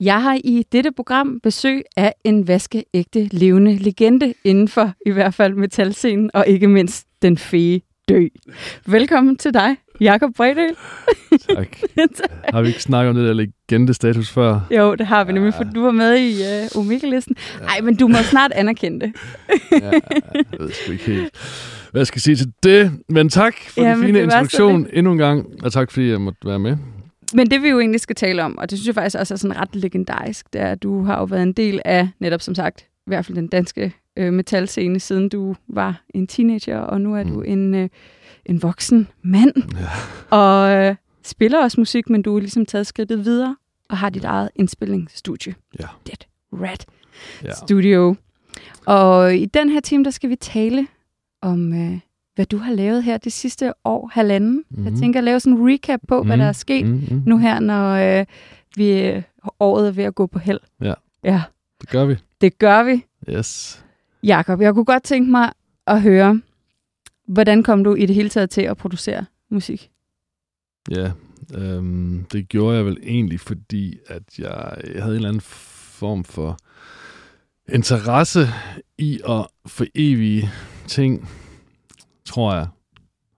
Jeg har i dette program besøg af en vaskeægte levende legende inden for i hvert fald metalscenen, og ikke mindst den fede dø. Velkommen til dig, Jakob Bredal. Tak. Har vi ikke snakket om det der legendestatus før? Jo, det har vi nemlig, for du var med i uh, Omega-listen. Nej, men du må snart anerkende det. ja, jeg ved sgu ikke helt, hvad jeg skal sige til det. Men tak for ja, den fine introduktion endnu en gang, og tak fordi jeg måtte være med. Men det vi jo egentlig skal tale om, og det synes jeg faktisk også er sådan ret legendarisk, det er, at du har jo været en del af, netop som sagt, i hvert fald den danske øh, metalscene, siden du var en teenager, og nu er mm. du en, øh, en voksen mand, ja. og øh, spiller også musik, men du er ligesom taget skridtet videre, og har dit eget indspillingsstudie. Ja. Dead Rat ja. Studio. Og i den her time, der skal vi tale om øh, hvad du har lavet her det sidste år, halvanden. Mm-hmm. Jeg mhm. tænker at lave sådan en recap på, mm-hmm. hvad der er sket mm-hmm. nu her, når øh, vi øh, året er ved at gå på held. Ja. ja, det gør vi. Det gør vi. Yes. Jakob, jeg kunne godt tænke mig at høre, hvordan kom du i det hele taget til at producere musik? Ja, øhm, det gjorde jeg vel egentlig, fordi at jeg, jeg havde en eller anden form for interesse i at evige ting tror jeg.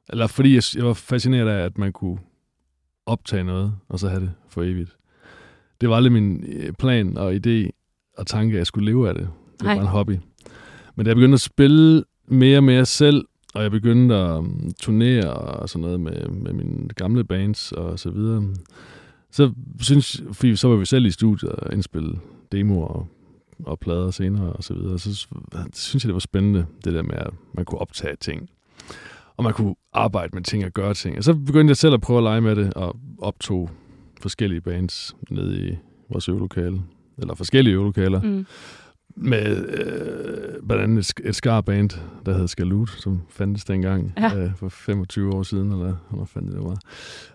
Eller fordi jeg, jeg var fascineret af, at man kunne optage noget, og så have det for evigt. Det var aldrig min øh, plan og idé og tanke, at jeg skulle leve af det. Det var bare en hobby. Men da jeg begyndte at spille mere og mere selv, og jeg begyndte at um, turnere og sådan noget med, med mine gamle bands og så videre, så synes fordi så var vi selv i studiet og indspille demoer og, og plader senere og så videre, så synes jeg, det var spændende, det der med, at man kunne optage ting og man kunne arbejde med ting og gøre ting. Og så begyndte jeg selv at prøve at lege med det, og optog forskellige bands nede i vores øvelokale, eller forskellige øvelokaler, mm. med øh, blandt andet et, et skarband, der hed Skalut, som fandtes dengang ja. øh, for 25 år siden, eller hvad fanden det var.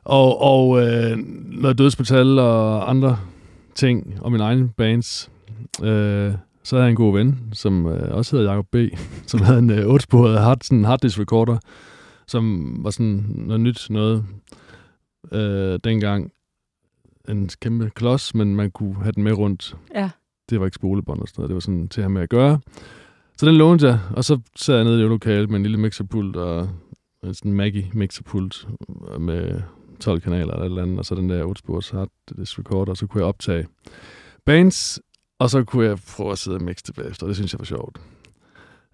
Og, og øh, noget dødsmetal og andre ting, og min egen bands. Øh, så havde jeg en god ven, som øh, også hedder Jacob B., som havde en øh, 8-sporet hard, sådan harddisk recorder, som var sådan noget nyt noget øh, dengang. En kæmpe klods, men man kunne have den med rundt. Ja. Det var ikke spolebånd og sådan noget. Det var sådan til at have med at gøre. Så den lånte jeg, og så sad jeg nede i lokalet med en lille mixerpult og en sådan Maggie mixerpult med 12 kanaler eller et eller andet, og så den der 8 spors harddisk recorder, og så kunne jeg optage bands, og så kunne jeg prøve at sidde og mixe det bagefter, og det synes jeg var sjovt.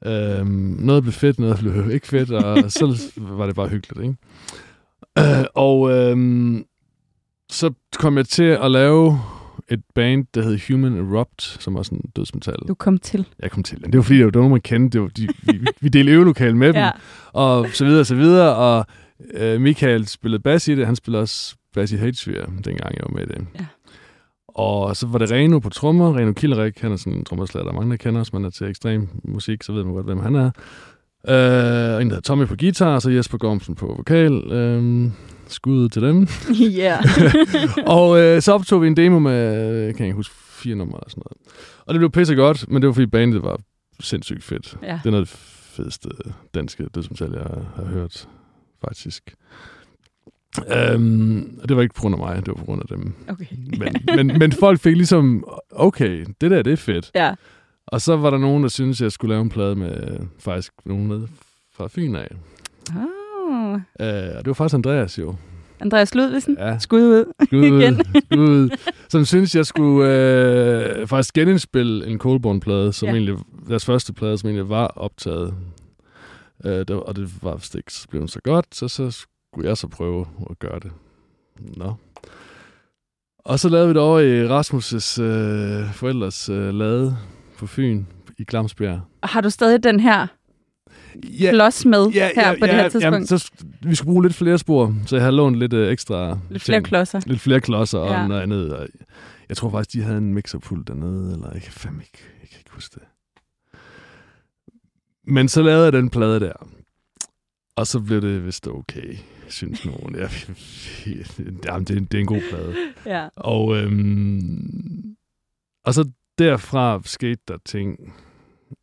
Øhm, noget blev fedt, noget blev ikke fedt, og så var det bare hyggeligt, ikke? Øh, og øhm, så kom jeg til at lave et band, der hed Human Erupt, som var sådan dødsmetal. Du kom til? Jeg kom til. Det var fordi, det var nogen, man kendte. Det var, de, vi, vi delte øvelokale med dem, ja. og så videre, og så videre. Og øh, Michael spillede bass i det. Han spillede også bass i Hatesphere, dengang jeg var med i det. Ja. Og så var det Reno på trommer. Reno Kilderik, han er sådan en trommerslager, der er mange, der kender, hvis man er til ekstrem musik, så ved man godt, hvem han er. Uh, en, der hedder Tommy på guitar, og så Jesper Gormsen på vokal. Uh, skud til dem. Ja. og uh, så optog vi en demo med, kan jeg huske, fire numre og sådan noget. Og det blev pisse godt, men det var fordi bandet var sindssygt fedt. Ja. Det er noget af det fedeste danske dødsmetal, jeg har hørt, faktisk. Øhm, det var ikke på grund af mig, det var på grund af dem. Okay. men, men, men folk fik ligesom, okay, det der, det er fedt. Ja. Og så var der nogen, der syntes, jeg skulle lave en plade med faktisk nogen med fra Fyn af. Oh. Øh, og det var faktisk Andreas jo. Andreas Ludvigsen? Ja. Skud ud. Skud ud. Skud ud. Som synes jeg skulle øh, faktisk genindspille en Coldborn-plade, som ja. egentlig, deres første plade, som egentlig var optaget. Øh, det og det var vist ikke blevet så godt, så, så skulle jeg så prøve at gøre det. Nå. Og så lavede vi det over i Rasmus' øh, forældres øh, lade på Fyn i Glamsbjerg. Har du stadig den her ja, klods med ja, her ja, på ja, det her tidspunkt? Jamen, så, vi skulle bruge lidt flere spor, så jeg har lånt lidt øh, ekstra Lidt flere ting. klodser. Lidt flere klodser ja. og noget andet. Og Jeg tror faktisk, de havde en mixerpult dernede, eller jeg kan fandme ikke, jeg kan ikke huske det. Men så lavede jeg den plade der. Og så blev det vist okay, synes nogen. Ja, jamen, det, er, det er en god plade. Ja. Og, øhm, og så derfra skete der ting.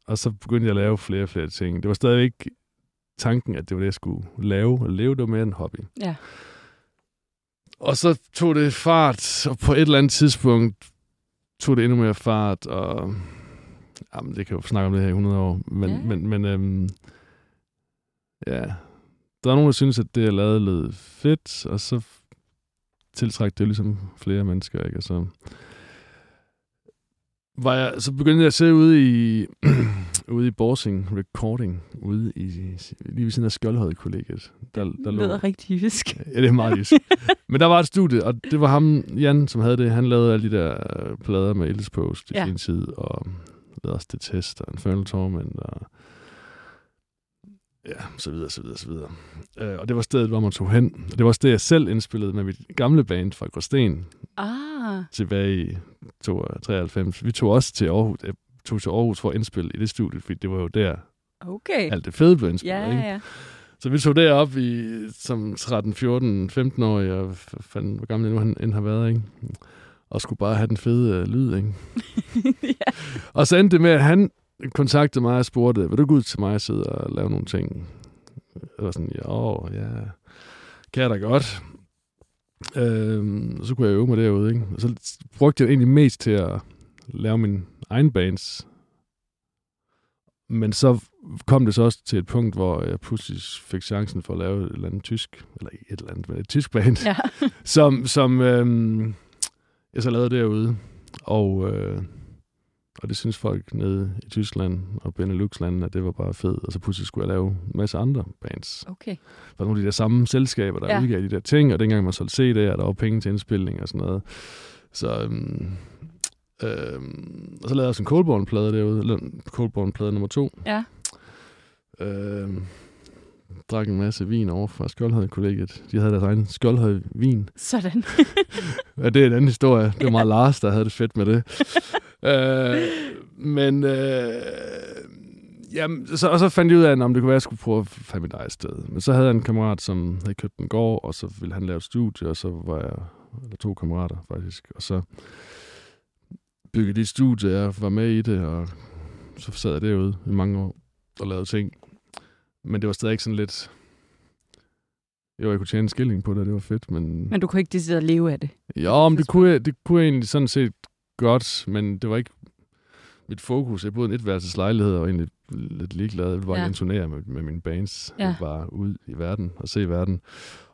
Og så begyndte jeg at lave flere og flere ting. Det var stadigvæk tanken, at det var det, jeg skulle lave. Og leve, det mere en hobby. Ja. Og så tog det fart, og på et eller andet tidspunkt tog det endnu mere fart, og jamen, det kan jo snakke om det her i 100 år, men, ja. men, men øhm, ja, der er nogen, der synes, at det, jeg lavede, lød fedt, og så tiltræk det ligesom flere mennesker, ikke? Og så, var jeg, så begyndte jeg at se ude i, ude i Borsing Recording, ude i, lige ved siden af Skjoldhøj kollegiet. Der, der Det lyder rigtig jysk. Ja, det er meget jysk. Men der var et studie, og det var ham, Jan, som havde det. Han lavede alle de der øh, plader med Ildes Post i ja. sin tid, og lavede også det test, og Infernal Torment, og ja, så videre, så videre, så videre. Øh, og det var stedet, hvor man tog hen. Og det var også det, jeg selv indspillede med mit gamle band fra Gråsten Ah, tilbage i 93. Vi tog også til Aarhus, jeg tog til Aarhus for at indspille i det studie, fordi det var jo der, okay. alt det fede blev indspillet. Ja, ikke? ja. Så vi tog derop i, som 13, 14, 15 år, og f- fandt, hvor gammel jeg nu han end har været, ikke? Og skulle bare have den fede øh, lyd, ikke? ja. Og så endte det med, at han kontaktede mig og spurgte, vil du gå ud til mig og sidde og lave nogle ting? Jeg var sådan, ja, ja, kan jeg da godt. Øhm, så kunne jeg øve mig derude, ikke? Og så brugte jeg det egentlig mest til at lave min egen bands. Men så kom det så også til et punkt, hvor jeg pludselig fik chancen for at lave et eller andet tysk, eller et eller andet, men et tysk band, ja. som, som øhm, jeg så lavede derude. Og, øh, og det synes folk nede i Tyskland og Benelux-landene, at det var bare fedt. Og så pludselig skulle jeg lave en masse andre bands. Okay. Der var nogle af de der samme selskaber, der Ja. ja. udgav de der ting, og dengang man solgte CD'er, der var penge til indspilning og sådan noget. Så, øhm, øhm, og så lavede jeg også en Coldborn-plade derude, Coldborn-plade nummer to. Ja. Øhm, drak en masse vin over fra Skjoldhøj-kollegiet. De havde deres egen Skjoldhøj-vin. Sådan. Ja, det er en anden historie. Det var meget Lars, der havde det fedt med det. Øh, men, øh, jamen, så, og så fandt jeg ud af, om det kunne være, at jeg skulle prøve at eget sted. Men så havde jeg en kammerat, som havde købt en gård, og så ville han lave et studie, og så var jeg, eller to kammerater faktisk, og så byggede de et studie, jeg var med i det, og så sad jeg derude i mange år og lavede ting. Men det var stadig ikke sådan lidt... Jo, jeg kunne tjene en skilling på det, det var fedt, men... Men du kunne ikke decideret leve af det. Ja, men det kunne, jeg, det kunne jeg egentlig sådan set godt, men det var ikke mit fokus. Jeg boede i en etværelseslejlighed og var egentlig lidt ligeglad. Jeg ville bare Ja. intonere med, med mine bands. Ja. Jeg bare ud i verden og se verden.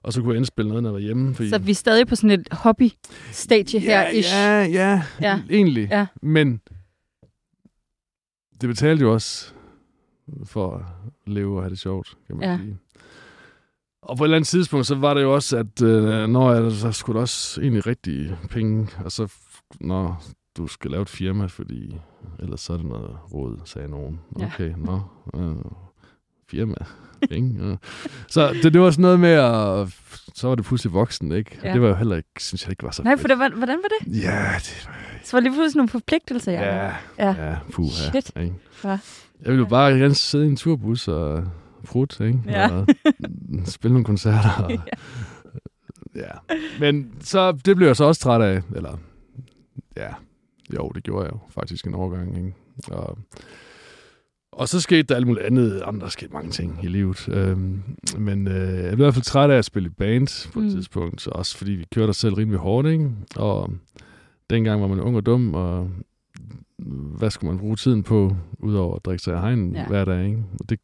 Og så kunne jeg indspille noget, når jeg var hjemme. Fordi... Så vi er stadig på sådan et hobby-stadie her. ja, ish. ja, ja, Ja. egentlig. Ja. Men det betalte jo også for at leve og have det sjovt, kan man Ja. sige. Og på et eller andet tidspunkt, så var det jo også, at øh, når jeg, så skulle også egentlig rigtige penge, og så når du skal lave et firma, fordi ellers så er det noget råd, sagde nogen. Ja. Okay, nå, øh, firma, penge. Ja. Så det, det var sådan noget med, at så var det pludselig voksen, ikke? Ja. Ja. Det var jo heller ikke, synes jeg ikke var så Nej, for det var, hvordan var det? Ja, det. Så var det lige pludselig nogle forpligtelser, jeg Ja, Ja. ja, ja puha. Shit. Ikke? Ja. Jeg ville jo bare gerne sidde i en turbus og frut, ikke? Ja. Og spille nogle koncerter. Og, ja. Men så, det blev jeg så også træt af. Eller, ja, jo, det gjorde jeg jo faktisk en overgang, ikke? Og, og så skete der alt muligt andet. Jamen, der skete mange ting i livet. Øhm, men øh, jeg blev i hvert fald træt af at spille i band på et Mm. tidspunkt. Så også fordi vi kørte os selv rimelig hårdt, ikke? Og dengang var man ung og dum, og hvad skulle man bruge tiden på, udover at drikke sig af hegnen Ja. hver dag, ikke? Og det,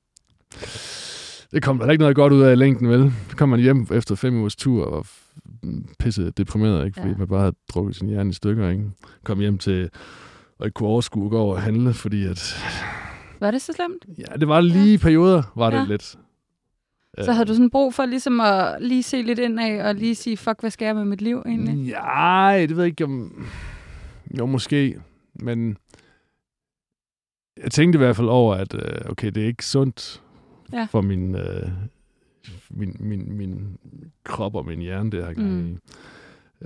det kom der ikke noget godt ud af i længden, vel? Så kom man hjem efter fem ugers tur og pisse deprimeret, ikke? Fordi Ja. ja. man bare havde drukket sin hjerne i stykker, ikke? Kom hjem til og ikke kunne overskue at gå over og handle, fordi at, Var det så slemt? ja, det var lige i perioder, var det Ja. lidt. Så havde du sådan brug for ligesom at lige se lidt indad og lige sige, fuck, hvad skal jeg med mit liv egentlig? Nej, det ved jeg ikke om... Jo, måske. Men jeg tænkte i hvert fald over, at øh, okay, det er ikke sundt Ja. for min, øh, min, min, min krop og min hjerne, det her gang Mm. i.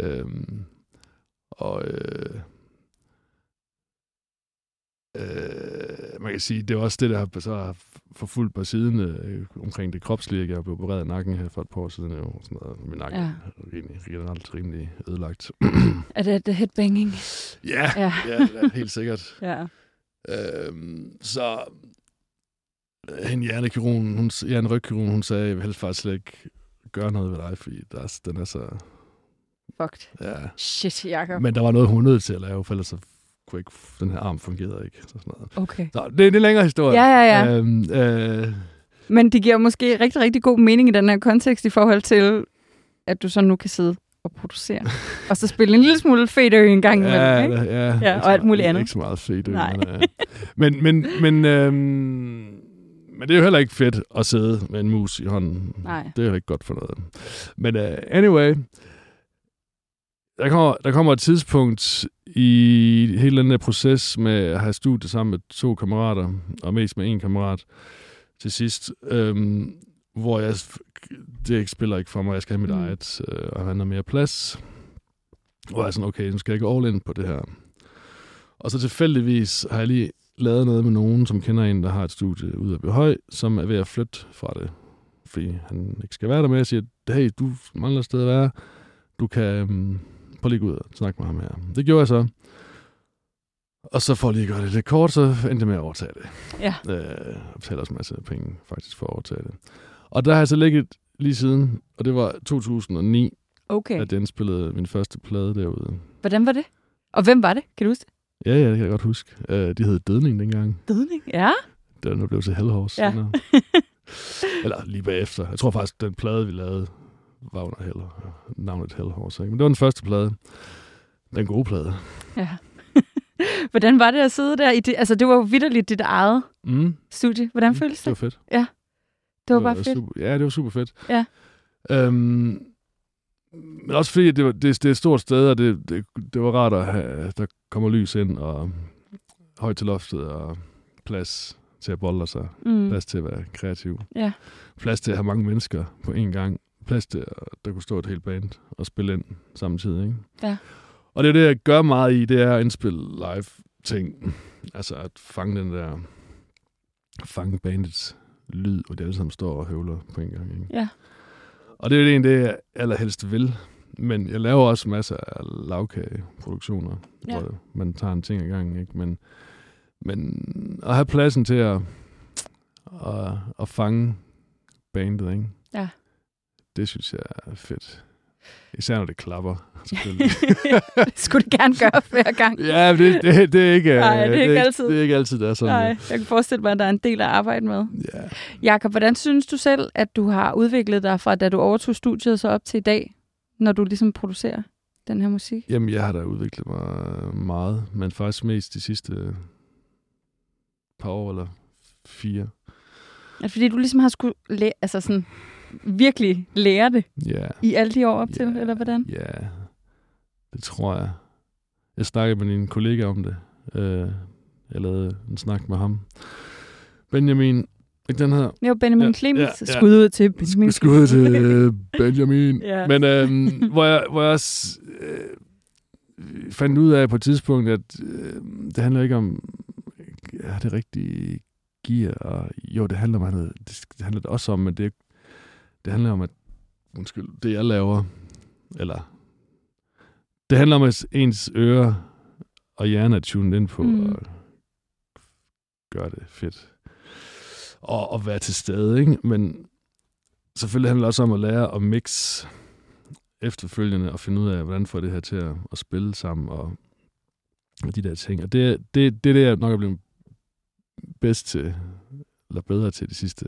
Øhm, Og øh, øh, man kan sige, det er også det, der har så har forfulgt på siden øh, omkring det kropslige. Jeg blev opereret i nakken her for et par år siden. Jo, sådan noget. Min nakke Ja. er rimelig, generelt rimelig ødelagt. Er det the headbanging? ja, Ja. ja, ja, helt sikkert. Ja. Øhm, så hende hjernekirurgen, hun, hjernerygkirurgen, hun sagde, jeg vil helst faktisk slet ikke gøre noget ved dig, fordi der er, den er så... Fucked. Ja. Shit, Jacob. Men der var noget, hun nødt til at lave, for ellers så kunne ikke, den her arm fungerede ikke. Så sådan noget. Okay. Så det, det er en længere historie. Ja, ja, ja. Øhm, øh, Men det giver måske rigtig, rigtig god mening i den her kontekst i forhold til, at du så nu kan sidde og producere. og så spille en lille smule fader en gang imellem, ja, ikke? ja, ja, og alt muligt andet. Ikke så meget fedt. Nej. Men, øh, men, men, men, øhm, men det er jo heller ikke fedt at sidde med en mus i hånden. Nej. Det er jo ikke godt for noget. Men uh, anyway, der kommer, der kommer et tidspunkt i hele den der proces med at have studiet sammen med to kammerater, og mest med en kammerat til sidst, øhm, hvor jeg, det ikke spiller ikke for mig, jeg skal have mit Mm. eget, øh, og have noget mere plads. Hvor jeg er sådan, okay, nu skal jeg gå all in på det her. Og så tilfældigvis har jeg lige lavet noget med nogen, som kender en, der har et studie ude af Behøj, som er ved at flytte fra det, fordi han ikke skal være der med. Jeg siger, hey, du mangler et sted at være. Du kan um, prøv lige gå ud og snakke med ham her. Det gjorde jeg så. Og så for lige at gøre det lidt kort, så endte jeg med at overtage det. Ja. Øh, jeg betaler også en masse penge faktisk for at overtage det. Og der har jeg så ligget lige siden, og det var 2009, Okay. at jeg indspillede min første plade derude. Hvordan var det? Og hvem var det? Kan du huske det? Ja, ja, det kan jeg godt huske. Øh, de hed Dødning dengang. Dødning? Ja. Det var nu blev til Hellhorse. Ja. senere. Eller lige bagefter. Jeg tror faktisk, den plade, vi lavede, var under Hell, navnet Hellhorse. Ikke? Men det var den første plade. Den gode plade. ja. Hvordan var det at sidde der? I det, altså, det var jo vidderligt dit eget Mm. studie. Hvordan Mm, føltes Det var det? fedt. Det var bare fedt. Super, ja, det var super fedt. Ja. Øhm, men også fordi, det, var, det, det er et stort sted, og det, det, det var rart at have, der kommer lys ind, og højt til loftet, og plads til at bolle sig. Mm. Plads til at være kreativ. Ja. Plads til at have mange mennesker på én gang. Plads til, at der kunne stå et helt band og spille ind samtidig. Ikke? Ja. Og det er det, jeg gør meget i, det er at indspille live ting. Altså at fange den der, fange bandets lyd, hvor de alle sammen står og høvler på en gang. Ikke? Ja. Og det er jo egentlig det, jeg allerhelst vil. Men jeg laver også masser af lavkageproduktioner, Ja. hvor man tager en ting ad gangen. Ikke? Men, men at have pladsen til at, at, at fange bandet, ikke? Ja. det synes jeg er fedt. Især når det klapper, selvfølgelig. det skulle det gerne gøre hver gang. ja, det, det, det er ikke, Nej, det er ikke det, altid. Det er ikke altid, der er sådan. Nej, jeg kan forestille mig, at der er en del at arbejde med. Ja. Jakob, hvordan synes du selv, at du har udviklet dig fra, da du overtog studiet så op til i dag, når du ligesom producerer den her musik? Jamen, jeg har da udviklet mig meget, men faktisk mest de sidste par år eller fire. Er det fordi, du ligesom har skulle læ- altså sådan, virkelig lære det Ja. i alle de år op til, Ja. eller hvordan? Ja, det tror jeg. Jeg snakkede med en kollega om det. Øh, jeg lavede en snak med ham. Benjamin, ikke den her? Jo, Benjamin Ja, Clemens. ja, ja. Skud ud til Benjamin Sk- Skud til øh, Benjamin. Ja. Men øhm, hvor jeg, hvor jeg også, øh, fandt ud af på et tidspunkt, at øh, det handler ikke om ja, det rigtige gear. Og, jo, det handler, om, det, det handler det også om, men det, det handler om, at undskyld, det jeg laver, eller det handler om, at ens ører og hjerne er tunet ind på Mm. og gøre det fedt. Og, og være til stede, ikke? Men selvfølgelig handler det også om at lære at mix efterfølgende og finde ud af, hvordan får det her til at, at spille sammen og, og de der ting. Og det, det, det er det, jeg nok er blevet bedst til, eller bedre til de sidste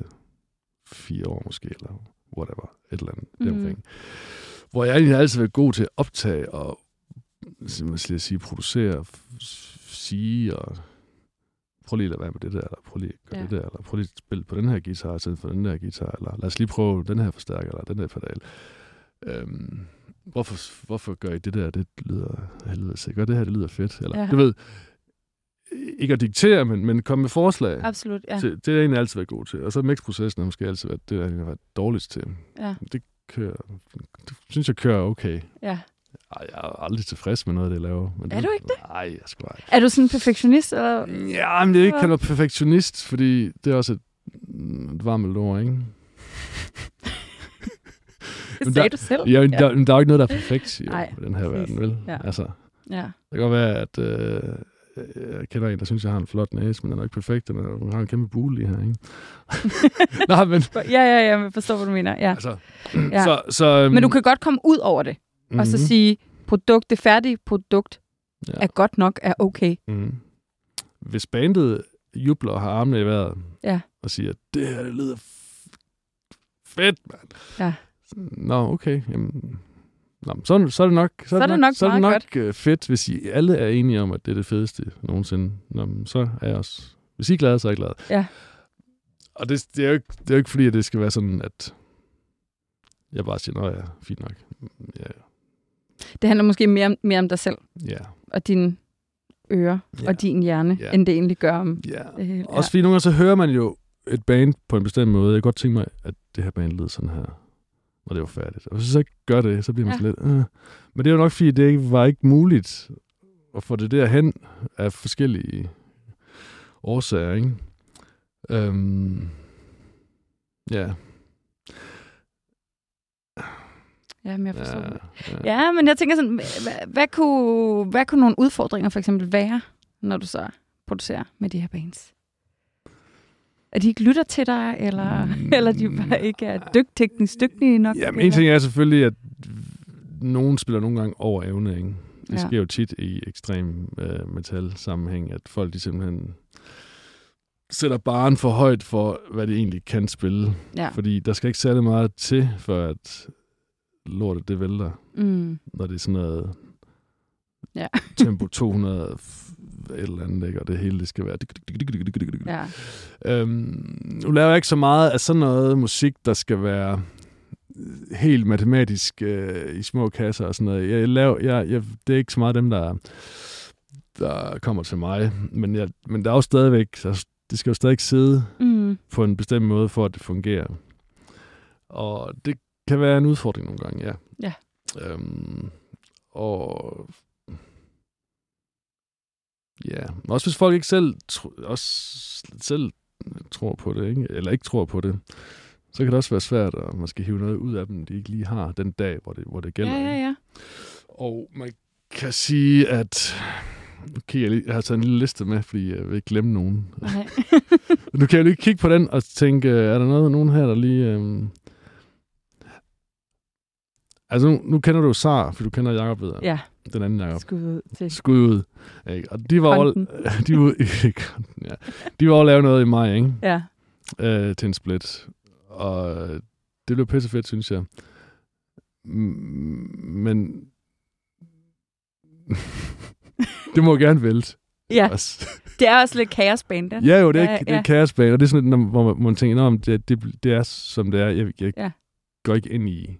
fire år måske, eller whatever, et eller andet mm. omkring. Hvor jeg egentlig har altid været god til at optage og hvad skal jeg sige, producere, sige og prøv lige at lade være med det der, eller prøv lige at gøre Ja. det der, eller prøv lige at spille på den her guitar, i stedet for den der guitar, eller lad os lige prøve den her forstærker, eller den der pedal. Øhm, hvorfor, hvorfor gør I det der? Det lyder helvede sig. Gør det her, det lyder fedt. Eller, ja. Du ved, ikke at diktere, men, men komme med forslag. Absolut, ja. Ja. Det, er jeg egentlig altid været god til. Og så mixprocessen har måske altid været det, jeg har været dårligst til. ja. Det kører, det synes jeg kører okay. ja. Ej, jeg er aldrig tilfreds med noget, det jeg laver. Men Er du ikke det? Nej, jeg skal bare Er du sådan en perfektionist? Eller? Ja, men det er ikke kaldt perfektionist, fordi det er også et, et varmt ord, ikke? Det sagde der- du selv. Ja, men der, men der er jo ikke noget, der er perfekt jo, i den her verden, vel? Ja. Altså, Ja. det kan godt være, at øh, jeg kender en, der synes, jeg har en flot næse, men den er ikke perfekt, den er, hun har en kæmpe bule lige her, ikke? Nej, men Ja, ja, ja, jeg forstår, hvad du mener. Ja. altså... Ja. Så, så, øhm, Men du kan godt komme ud over det, mm-hmm. og så mhm, sige, produkt, det færdige produkt ja. er godt nok, er okay. Mm. Hvis bandet jubler og har armene i vejret, Ja. og siger, det her det lyder fedt, mand. Ja. Nå, okay. Jamen, nå, så, så er det nok, så er det nok så er det nok øh, fedt, hvis I alle er enige om, at det er det fedeste nogensinde. Nå, så er jeg også... Hvis I er glade, så er jeg glad. Ja. Og det, det, er jo ikke, det er jo ikke fordi, at det skal være sådan, at jeg bare siger, nå ja, fint nok. Ja, Det handler måske mere om, mere om dig selv, ja, og dine ører, Ja. og din hjerne, Ja. end det egentlig gør om ja. det hele. Også fordi nogle gange så hører man jo et band på en bestemt måde. Jeg kan godt tænke mig, at det her band lød sådan her, når det var færdigt. Og hvis jeg så ikke gør det, så bliver man Ja. lidt... Øh. Men det er jo nok, fordi det ikke var ikke muligt at få det derhen af forskellige årsager, ikke? Øhm, ja. Ja, men jeg forstår Ja, det. ja. Ja, men jeg tænker sådan, hvad, hvad, kunne, hvad kunne nogle udfordringer for eksempel være, når du så producerer med de her bands? At de ikke lytter til dig, eller, mm. eller de bare ikke er dyg, teknisk dygtige nok? Jamen, en ting er selvfølgelig, at nogen spiller nogle gange over evne, ikke? Det Ja. sker jo tit i ekstrem øh, metal-sammenhæng, at folk de simpelthen sætter baren for højt for, hvad de egentlig kan spille. Ja. Fordi der skal ikke særlig meget til, for at lortet det vælter, Mm. når det er sådan noget Ja. tempo 200 f- et eller andet, ikke? og det hele det skal være... ja. Øhm, nu laver jeg ikke så meget af sådan noget musik, der skal være helt matematisk øh, i små kasser og sådan noget. Jeg laver, jeg, jeg, det er ikke så meget dem, der, der kommer til mig. Men, jeg, men der er jo stadigvæk, så det skal jo stadig sidde Mm. på en bestemt måde, for at det fungerer. Og det kan være en udfordring nogle gange, ja. Ja. Øhm, og ja, også hvis folk ikke selv, også selv tror på det, ikke? eller ikke tror på det, så kan det også være svært at måske hive noget ud af dem, de ikke lige har den dag, hvor det, hvor det gælder. Ja, ja, ikke? ja. Og man kan sige, at nu kigger jeg, lige, jeg har taget en lille liste med, fordi jeg vil ikke glemme nogen. Nej. Nu kan jeg jo lige kigge på den og tænke, er der noget, nogen her, der lige... Øhm... Altså, nu, nu kender du Sar, for du kender Jacob ved ja, Den anden Jacob. skud ud til. Skud ud. Ikke? Og de var Konten. de var, ja, de var over at lave noget i maj, ikke? Ja. øh, til en split. Og det blev pisse fedt, synes jeg. Men det må gerne vælte. ja, Også. det er også lidt kaosband, den. Ja, jo, det er, Ja, ja, det ja. er kaosbane, og det er sådan lidt, når- hvor man, hvor man tænker, det, det, det er, som det er. Jeg, jeg Ja. går ikke ind i,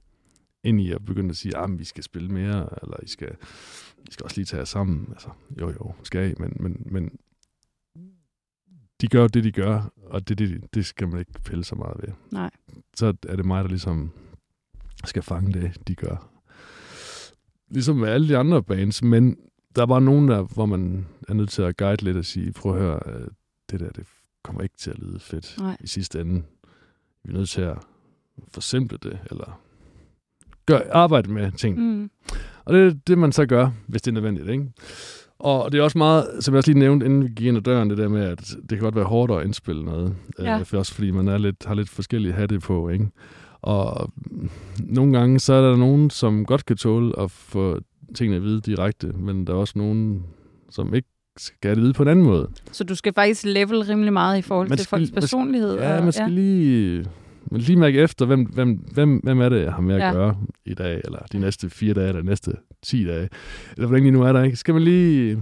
ind i at begynde at sige, at vi skal spille mere, eller I skal, I skal også lige tage jer sammen. Altså, jo, jo, skal I, men, men, men de gør det, de gør, og det, det, det skal man ikke pille så meget ved. Nej. Så er det mig, der ligesom skal fange det, de gør. Ligesom med alle de andre bands, men der er bare nogen, der, hvor man er nødt til at guide lidt og sige, prøv at høre, øh, det der, det kommer ikke til at lyde fedt Nej. i sidste ende. Vi er nødt til at forsimple det, eller gør, arbejde med ting. Mm. Og det er det, man så gør, hvis det er nødvendigt. Ikke? Og det er også meget, som jeg også lige nævnte, inden vi gik ind ad døren, det der med, at det kan godt være hårdt at indspille noget. Ja. Øh, for også fordi man er lidt, har lidt forskellige hatte på. Ikke? Og nogle gange, så er der nogen, som godt kan tåle at få tingene at vide direkte, men der er også nogen, som ikke skal det vide på en anden måde. Så du skal faktisk level rimelig meget i forhold Man til skal- folks personlighed. Ja, og, man skal lige, man lige mærke efter, hvem, hvem, hvem, hvem er det, jeg har med at Ja. gøre i dag, eller de næste fire dage, eller de næste 10 dage, eller hvordan lige nu er der, ikke? Skal man lige,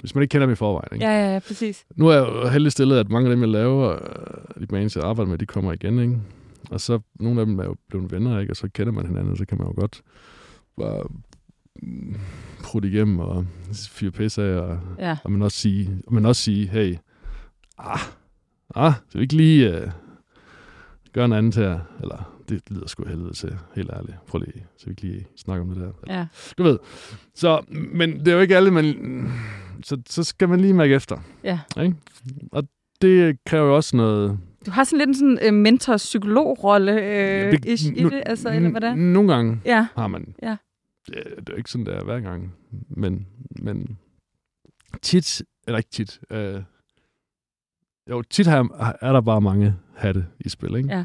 hvis man ikke kender dem i forvejen, ikke? Ja, ja, ja, præcis. Nu er jeg jo heldig stillet, at mange af dem, jeg laver, øh, de bands, jeg arbejder med, de kommer igen, ikke? Og så, nogle af dem er jo blevet venner, ikke? Og så kender man hinanden, og så kan man jo godt bare mm, prutte igennem og fyre pisse af, og, Ja. og man også sige, og man også sige, hey, ah, ah, skal vi ikke lige uh, gør en anden her. Eller, det lyder sgu helvede til, helt ærligt. Prøv lige, så vi kan lige snakke om det der. Ja. Du ved. Så, men det er jo ikke alle, man... Så, så skal man lige mærke efter. Ja. Ikke? Og det kræver jo også noget... Du har sådan lidt en sådan uh, mentor-psykolog-rolle øh, Ja, det, i, i det, altså, eller hvordan? Nogle gange Ja, har man. Ja. Det, er- det er jo ikke sådan, det er hver gang. Men, men tit, eller ikke tit, øh, jo, tit har, er der bare mange hatte i spil, ikke? Ja.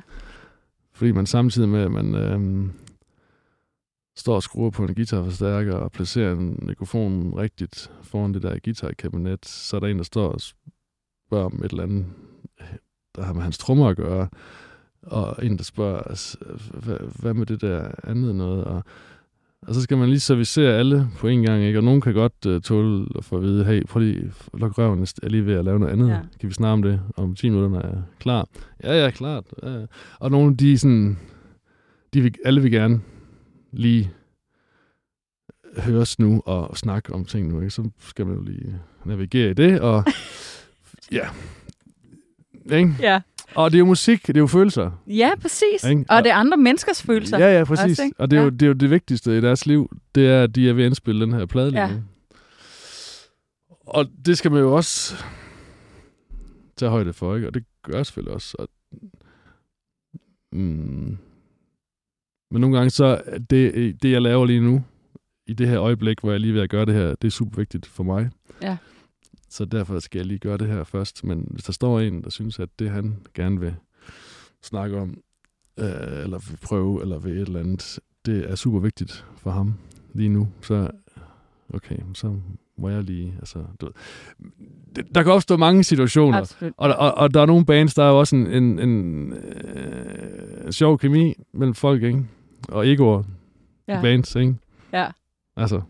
Fordi man samtidig med, at man øh, står og skruer på en guitarforstærker og placerer en mikrofon rigtigt foran det der guitarkabinet, så er der en, der står og spørger om et eller andet, der har med hans trommer at gøre, og en, der spørger, altså, hvad, hvad med det der andet noget, og, og så skal man lige servicere alle på en gang, ikke? og nogen kan godt uh, tåle at få at vide, hey, prøv lige, luk røven, jeg er lige ved at lave noget andet, Ja. kan vi snakke om det om 10 minutter, når jeg er klar? Ja, ja, klart. Ja. Og nogle, de sådan, de vil, alle vil gerne lige høres nu og snakke om ting nu, ikke? så skal man jo lige navigere i det, og ja, ikke? ja. Og det er jo musik, det er jo følelser. ja præcis. Ikke? Og det er andre menneskers følelser. Ja, ja, præcis. Også, og det er, jo, Ja. det er jo det vigtigste i deres liv, det er, at de er ved at indspille den her plade lige Ja. Og det skal man jo også tage højde for, ikke? Og det gør jeg selvfølgelig også. Og, mm, men nogle gange så, er det, det jeg laver lige nu, i det her øjeblik, hvor jeg er lige ved at gøre det her, det er super vigtigt for mig. Ja. Så derfor skal jeg lige gøre det her først. Men hvis der står en, der synes, at det han gerne vil snakke om, øh, eller vil prøve, eller vil et eller andet, det er super vigtigt for ham lige nu, så okay, så må jeg lige, altså, du ved. Der kan opstå mange situationer, Absolut. og, og, og der er nogle bands, der er jo også en, en, en øh, sjov kemi mellem folk, ikke? Og egoer ja. Ja. i bands, ikke? ja. Altså,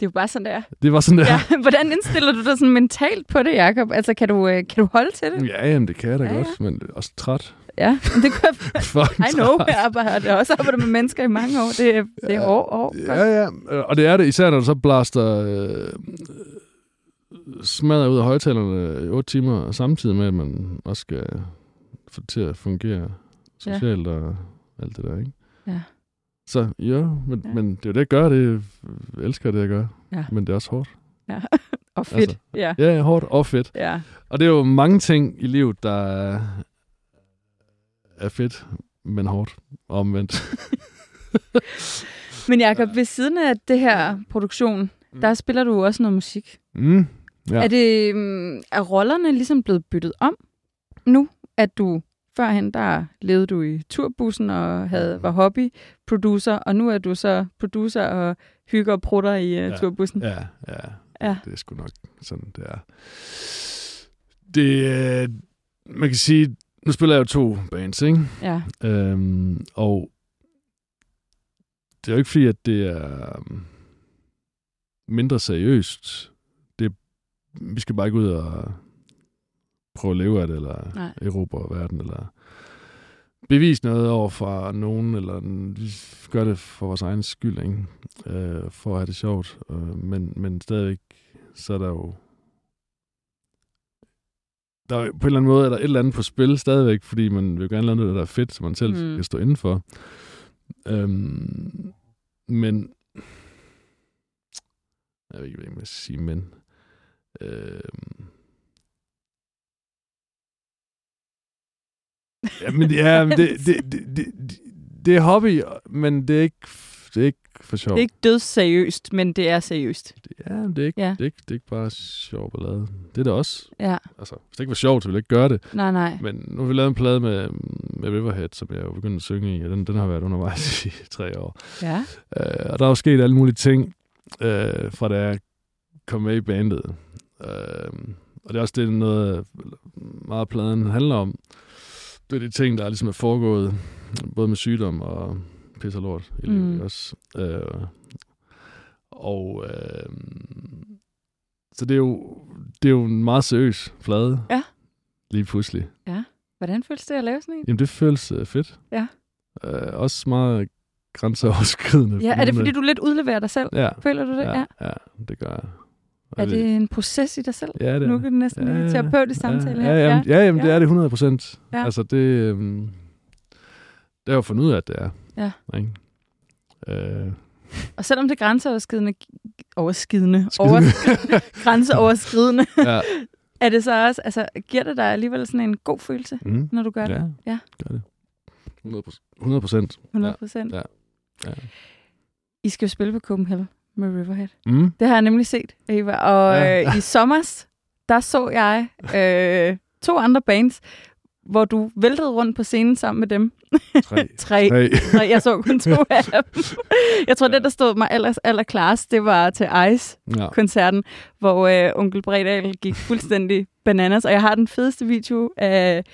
Det er jo bare sådan, det er. det var sådan der. Ja. Hvordan indstiller du dig sådan mentalt på det, Jacob? Altså, kan du, øh, kan du holde til det? Ja, jamen, det kan jeg da Ja, ja, ja. godt, men også træt. Ja, det kan jeg... I know, jeg arbejder, også arbejdet med mennesker i mange år. Det, er- det er Ja. år, år. Ja, ja, og det er det, især når du så blaster øh, smadret ud af højtalerne i otte timer, samtidig med, at man også skal få til at fungere socialt ja. og alt det der, ikke? Ja. Så jo, men, Ja. ja. men det er jo det, jeg gør. Det, jeg elsker det, jeg gør. Ja. Men det er også hårdt. Og fedt. Altså. Ja. Ja, hårdt og fedt. ja. Og det er jo mange ting i livet, der er, er fedt, men hårdt og omvendt. Men Jacob, ved siden af det her produktion, der spiller du også noget musik. Mm. Ja. Ja. Er, det, mm, er rollerne ligesom blevet byttet om nu, at du førhen, der levede du i turbussen og havde, var hobbyproducer, og nu er du så producer og hygger og prutter i uh, Ja. turbussen? Ja, ja. Ja. Det er sgu nok sådan, det er. Det, øh, man kan sige, nu spiller jeg jo to bands, ikke? Ja. Øhm, og det er jo ikke fordi, at det er øhm, mindre seriøst. Det, vi skal bare ikke ud og prøve at leve af det, eller Nej. erobre verden, eller bevise noget over for nogen, eller gør det for vores egen skyld, ikke? Øh, for at have det sjovt. Øh, men, men stadigvæk, så er der jo der er, på en eller anden måde er der et eller andet på spil stadigvæk, fordi man vil gerne lave noget, der er fedt, som man selv Mm. kan stå indenfor. Øhm, men jeg ved ikke, hvad jeg skal sige, men øhm, ja, men, ja, men det, det, det, det, det, er hobby, men det er ikke, det er ikke for sjov. Det er ikke dødsseriøst, men det er seriøst. Ja, men det er ikke, Ja. det er ikke, det er ikke bare sjov ballade. Det er det også. Ja, Altså, hvis det ikke var sjovt, så ville jeg ikke gøre det. nej, nej. Men nu har vi lavet en plade med, med Riverhead, som jeg jo begyndt at synge i, og den, den har været undervejs i tre år. Ja, Øh, og der er jo sket alle mulige ting, øh, fra da jeg kom med i bandet. Øh, og det er også det, noget meget pladen handler om. Det er de ting, der ligesom er foregået, både med sygdom og pis og lort i livet Mm. også. Øh, og øh, så det er, jo, det er jo en meget seriøs plade. Ja. Lige pludselig. hvordan føles det at lave sådan en? Jamen, det føles øh, fedt. Ja. Øh, også meget grænseoverskridende. Ja, er det fordi, du lidt udleverer dig selv? Ja, Føler du det? ja, ja, det gør jeg. Er det en proces i dig selv? Ja, det er nu det. kan det næsten Ja, ja, ja, terapeutisk ja, samtale ja, her. Ja, jamen, ja, jamen, det Ja. er det 100 procent. Ja. Altså, det, øhm, det er jo fundet ud af, at det er. Ja. Ikke? Øh, Og selvom det er grænseoverskridende, overskridende, over, grænseoverskridende, ja. er det så også, altså, giver det dig alligevel sådan en god følelse, Mm. når du gør det? Ja, Ja. gør det. 100 procent. 100 procent. 100 procent. Ja. Ja. I skal jo spille på Copenhagen med Riverhead. Mm. Det har jeg nemlig set, Eva. Og Ja. ja. øh, i sommers, der så jeg øh, to andre bands, hvor du væltede rundt på scenen sammen med dem. Tre. Tre. Tre. Jeg så kun to af dem. Jeg tror, det, der stod mig aller, aller klarest, det var til Ice-koncerten, Ja. hvor øh, onkel Bredal gik fuldstændig bananas. Og jeg har den fedeste video af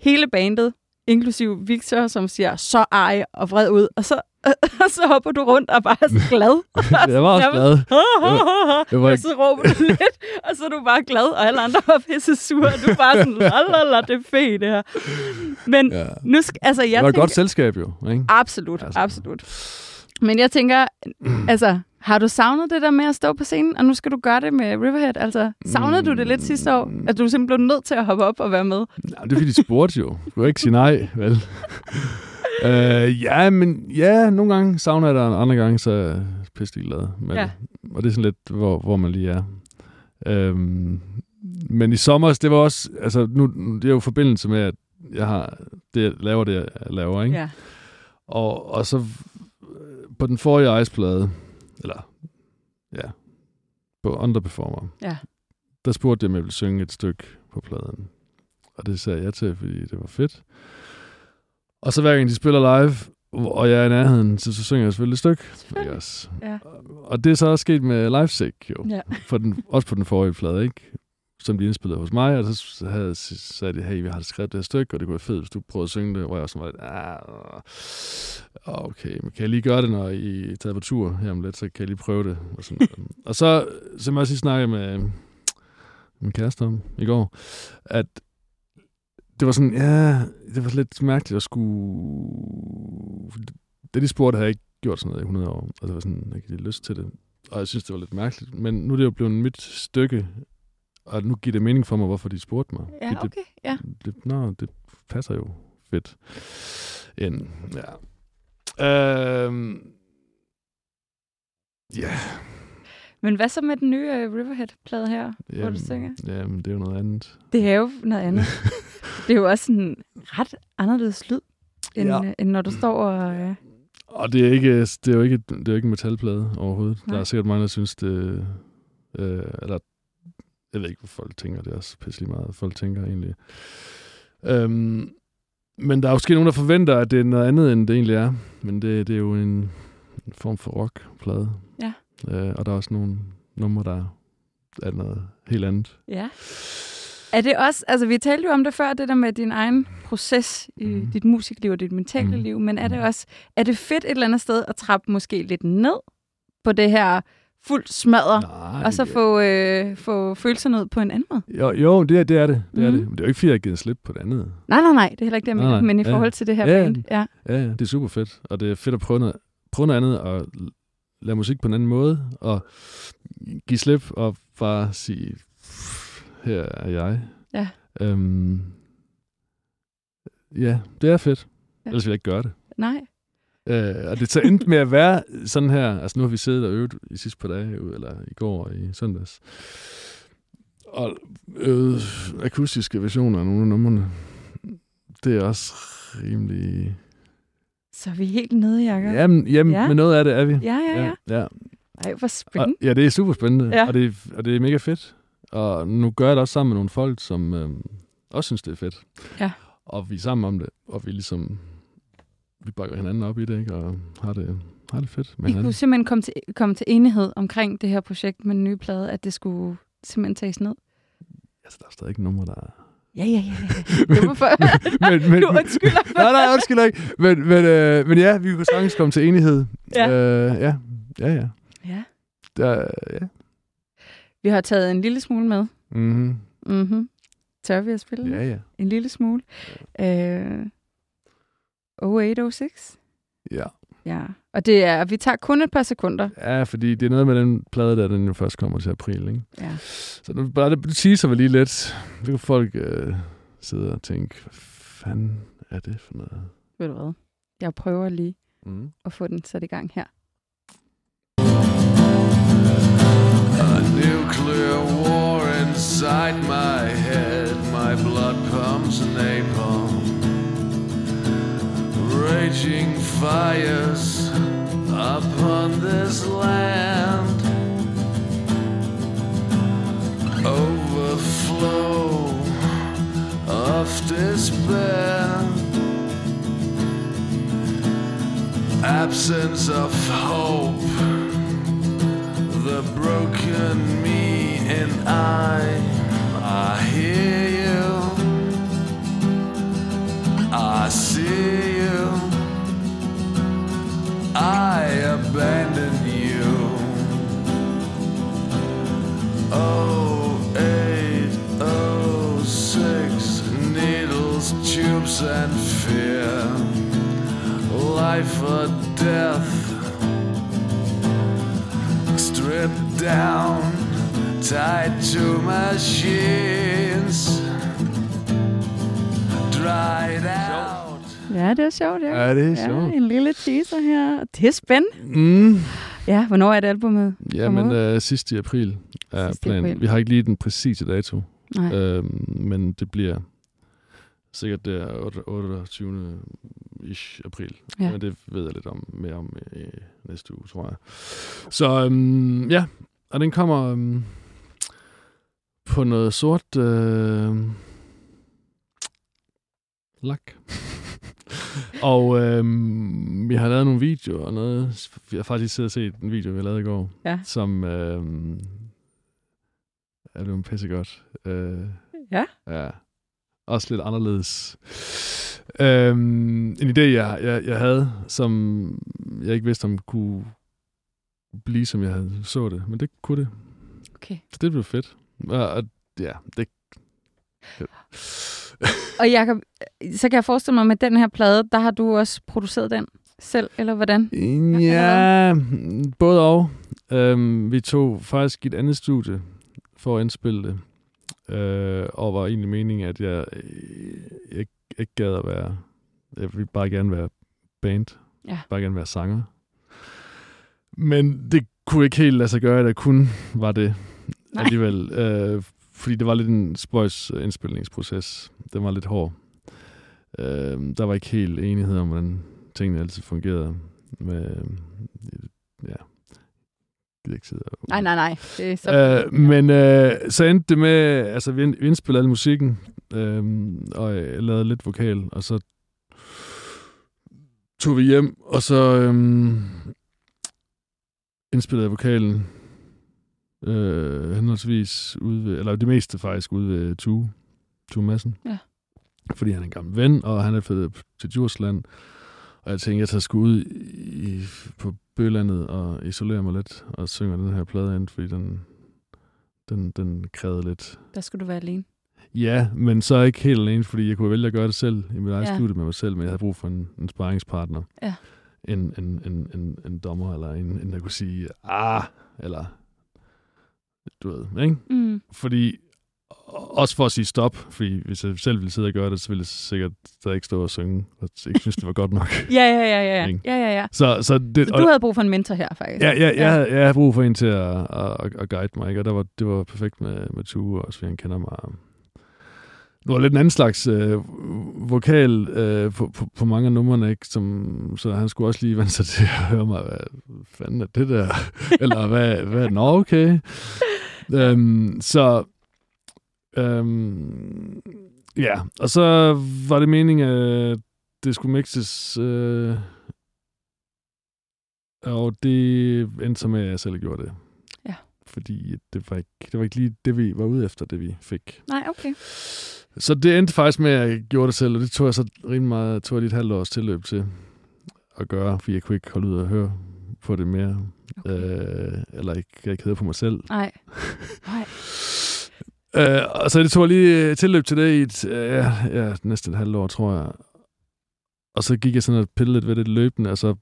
hele bandet, inklusiv Victor, som siger så ej og vred ud. Og så, og så hopper du rundt og bare er så glad. Jeg var også Jeg glad. Jeg var og så råber du lidt, og så er du bare glad, og alle andre var pisse sure, og du er bare sådan, lalala, det er fedt det her. Men Ja. nu skal, altså jeg Det var et tænker, godt selskab jo, ikke? absolut, Altså. absolut. Men jeg tænker, altså, har du savnet det der med at stå på scenen, og nu skal du gøre det med Riverhead? Altså, savnede du det lidt sidste år? Mm. At du simpelthen blev nødt til at hoppe op og være med? Nej, det er fordi, de spurgte jo. Du kan ikke sige nej, vel? Øh, ja, men ja, nogle gange savner jeg det, og andre gange så er jeg pisse glad med Ja. det. Og det er sådan lidt, hvor, hvor man lige er. Øhm, men i sommer, det var også, altså nu, det er jo forbindelse med, at jeg har, det, jeg laver det, jeg laver, ikke? Ja. Og, og så øh, på den forrige Ice-plade, eller ja, på Underperformer, Ja. der spurgte jeg, om jeg ville synge et stykke på pladen. Og det sagde jeg til, fordi det var fedt. Og så hver gang de spiller live, og jeg er i nærheden, så, så synger jeg selvfølgelig et stykke. Også? Ja. Og det er så også sket med Livesick, jo. Ja. For den, også på den forrige plade, ikke? Som de indspillede hos mig, og så havde, sagde de, hey, vi har skrevet det her stykke, og det kunne være fedt, hvis du prøvede at synge det, hvor jeg også var lidt, ah, åh, okay, men kan jeg lige gøre det, når I er taget på tur her om lidt, så kan jeg lige prøve det. Og, sådan. og så, som jeg også lige snakkede med min kæreste om i går, at det var sådan, ja, det var lidt mærkeligt at skulle... Det de spurgte, havde jeg ikke gjort sådan noget i 100 år. Og det var sådan, jeg ikke lyst til det. Og jeg synes, det var lidt mærkeligt. Men nu er det jo blevet mit stykke, og nu giver det mening for mig, hvorfor de spurgte mig. Ja, Det- okay. Ja. det, det, nå, det passer jo fedt ind. Ja. Øhm, ja, Men hvad så med den nye uh, Riverhead-plade her, hvor du jamen, synger? jamen, det er jo noget andet. Det er jo noget andet. det er jo også en ret anderledes lyd, end, Ja. ja. end når du står og... Uh, Og det er, ikke, det er jo ikke, det er jo ikke en metalplade overhovedet. Nej. Der er sikkert mange, der synes, det... Øh, eller, jeg ved ikke, hvad folk tænker. Det er også pisselig meget, folk tænker egentlig. Øhm, men der er jo måske nogen, der forventer, at det er noget andet, end det egentlig er. Men det, det er jo en, en form for rockplade. Ja. Øh, og der er også nogle numre, der er noget helt andet. ja. Er det også, altså vi talte jo om det før, det der med din egen proces i Mhm. dit musikliv og dit mentale Mhm. liv, men er det Mhm. også, er det fedt et eller andet sted at trappe måske lidt ned på det her fuldt smadre, Nej, og så det- få, øh, få følelserne ud på en anden måde? Jo, jo det, er, det er det. det, er Mhm. det. Men det er jo ikke, fordi jeg har givet slip på det andet. Nej, nej, nej, det er heller ikke det, jeg mener, men i Ja. forhold til det her Ja, band. Ja. Ja, ja, det er super fedt. Og det er fedt at prøve noget, prøve noget andet og lave musik på en anden måde. Og give slip og bare sige, her er jeg. Ja. Øhm, ja, det er fedt. Ja. Ellers ville jeg ikke gøre det. Nej. Øh, og det så endte med at være sådan her. Altså nu har vi siddet og øvet i sidste par dage, eller i går og i søndags. Og øvet akustiske versioner af nogle af numrene. Det er også rimelig... Så er vi helt nede, Jacob. Jamen, jamen Ja. ja. med noget af det er vi. ja, ja. ja. ja. Ej, hvor Og, spændende. ja, det er super spændende, Ja. og, det, og det er mega fedt. Og nu gør jeg det også sammen med nogle folk, som øhm, også synes, det er fedt. Ja. Og vi er sammen om det, og vi ligesom vi bakker hinanden op i det, ikke? og har det, har det fedt med I hinanden. kunne simpelthen komme til, komme til enighed omkring det her projekt med den nye plade, at det skulle simpelthen tages ned. Altså, der er stadig ikke nummer, der er... Ja, ja, ja. ja. For... men, men, du undskylder for nej, nej, undskyld ikke. Men, men, øh, men ja, vi kunne sagtens komme til enighed. Ja. Øh, ja, ja, ja. Ja. Der, ja. Vi har taget en lille smule med. Mm-hmm. Mm-hmm. Tør vi at spille? Ja, ja. En lille smule. Øh, 0806. Ja. Ja, og det er, vi tager kun et par sekunder. Ja, fordi det er noget med den plade, der den jo først kommer til april, ikke? Ja. Så nu bare det teaser vi lige lidt. Så kan folk øh, sidde og tænke, hvad fanden er det for noget? Ved du hvad? Jeg prøver lige Mm. at få den sat i gang her. Nuclear war inside my head. My blood pumps napalm. Raging fires upon this land. Overflow of despair. Absence of hope broken me and I. I hear you. I see you. I abandon you. Oh eight, oh six, needles, tubes, and fear. Life or death stripped down, tied to machines, dried out. Ja, det er sjovt, ja. Ja, det er ja, sjovt. en lille teaser her. Det er spændende. Mm. Ja, hvornår er det albumet? Ja, men øh, sidst i april er Sidst planen. april. Vi har ikke lige den præcise dato, Nej. øhm, men det bliver sikkert der 28. ish april. Ja. Men det ved jeg lidt om mere om øh, næste uge, tror jeg. Så øhm, ja, og den kommer øhm, på noget sort øh, lak. og øhm, vi har lavet nogle videoer og noget. Vi har faktisk siddet og set en video, vi lavet i går, Ja. som øhm, er blevet pissegodt. Øh, Ja. Ja. Også lidt anderledes. Øhm, en idé, jeg, jeg, jeg havde, som jeg ikke vidste, om kunne blive, som jeg havde så det. Men det kunne det. Okay. Så det blev fedt. Og, og ja, det... Og Jacob, så kan jeg forestille mig, med den her plade, der har du også produceret den selv, eller hvordan? Ja, både og. Øhm, vi tog faktisk i et andet studie for at indspille det. Øh, og var egentlig meningen, at jeg, øh, jeg ikke gad at være... Jeg ville bare gerne være band. Ja. Bare gerne være sanger. Men det kunne ikke helt lade sig gøre, at jeg kun var det Nej. alligevel. Øh, fordi det var lidt en spøjs indspilningsproces. Den var lidt hård. Øh, der var ikke helt enighed om, hvordan tingene altid fungerede. Med, ja, gider ikke sidde og... Nej, nej, nej. Det er så Øh, men øh, så endte det med, altså vi, ind- vi indspillede al musikken, øh, og jeg lavede lidt vokal, og så tog vi hjem, og så øh, indspillede jeg vokalen øh, henholdsvis ude ved, eller det meste faktisk ude ved Tue, Tue Madsen. Ja. Fordi han er en gammel ven, og han er flyttet til Djursland. Og jeg tænkte, jeg tager sgu ud i, på Bølandet og isolerer mig lidt og synger den her plade ind, fordi den, den, den krævede lidt. Der skulle du være alene. Ja, men så ikke helt alene, fordi jeg kunne vælge at gøre det selv i mit eget Ja. ja. studie med mig selv, men jeg havde brug for en, en sparringspartner. Ja. En, en, en, en, en dommer, eller en, en, der kunne sige, ah, eller du ved, ikke? Mm. Fordi, også for at sige stop, fordi hvis jeg selv ville sidde og gøre det, så ville jeg sikkert stadig ikke stå og synge, og ikke synes, det var godt nok. Ja, ja, ja, ja, ja. Ja, ja, ja. Så, så, det, Så du havde brug for en mentor her, faktisk. Ja, ja, jeg, havde, jeg havde brug for en til at, at, at, at guide mig, ikke? og der var, det var perfekt med, med Tue, også fordi han kender mig. Nu var lidt en anden slags øh, vokal øh, på, på, på mange af numrene, ikke? Som, så han skulle også lige vende sig til at høre mig, hvad fanden er det der? Eller hvad, hvad nå okay. øhm, så øhm, ja, og så var det meningen, at det skulle mixes øh, og det endte så med, at jeg selv gjorde det. Ja. Fordi det var, ikke, det var ikke lige det, vi var ude efter, det vi fik. Nej, okay. Så det endte faktisk med, at jeg gjorde det selv, og det tog jeg så rimelig meget, tog jeg lige et halvt års tilløb til at gøre, fordi jeg kunne ikke holde ud og høre på det mere. okay. Øh, eller ikke, jeg ikke havde på mig selv. Nej. Nej. Øh, og så det tog jeg lige tilløb til det i et, øh, ja, næsten et halvt år, tror jeg. Og så gik jeg sådan og pillede lidt ved det løbende, og så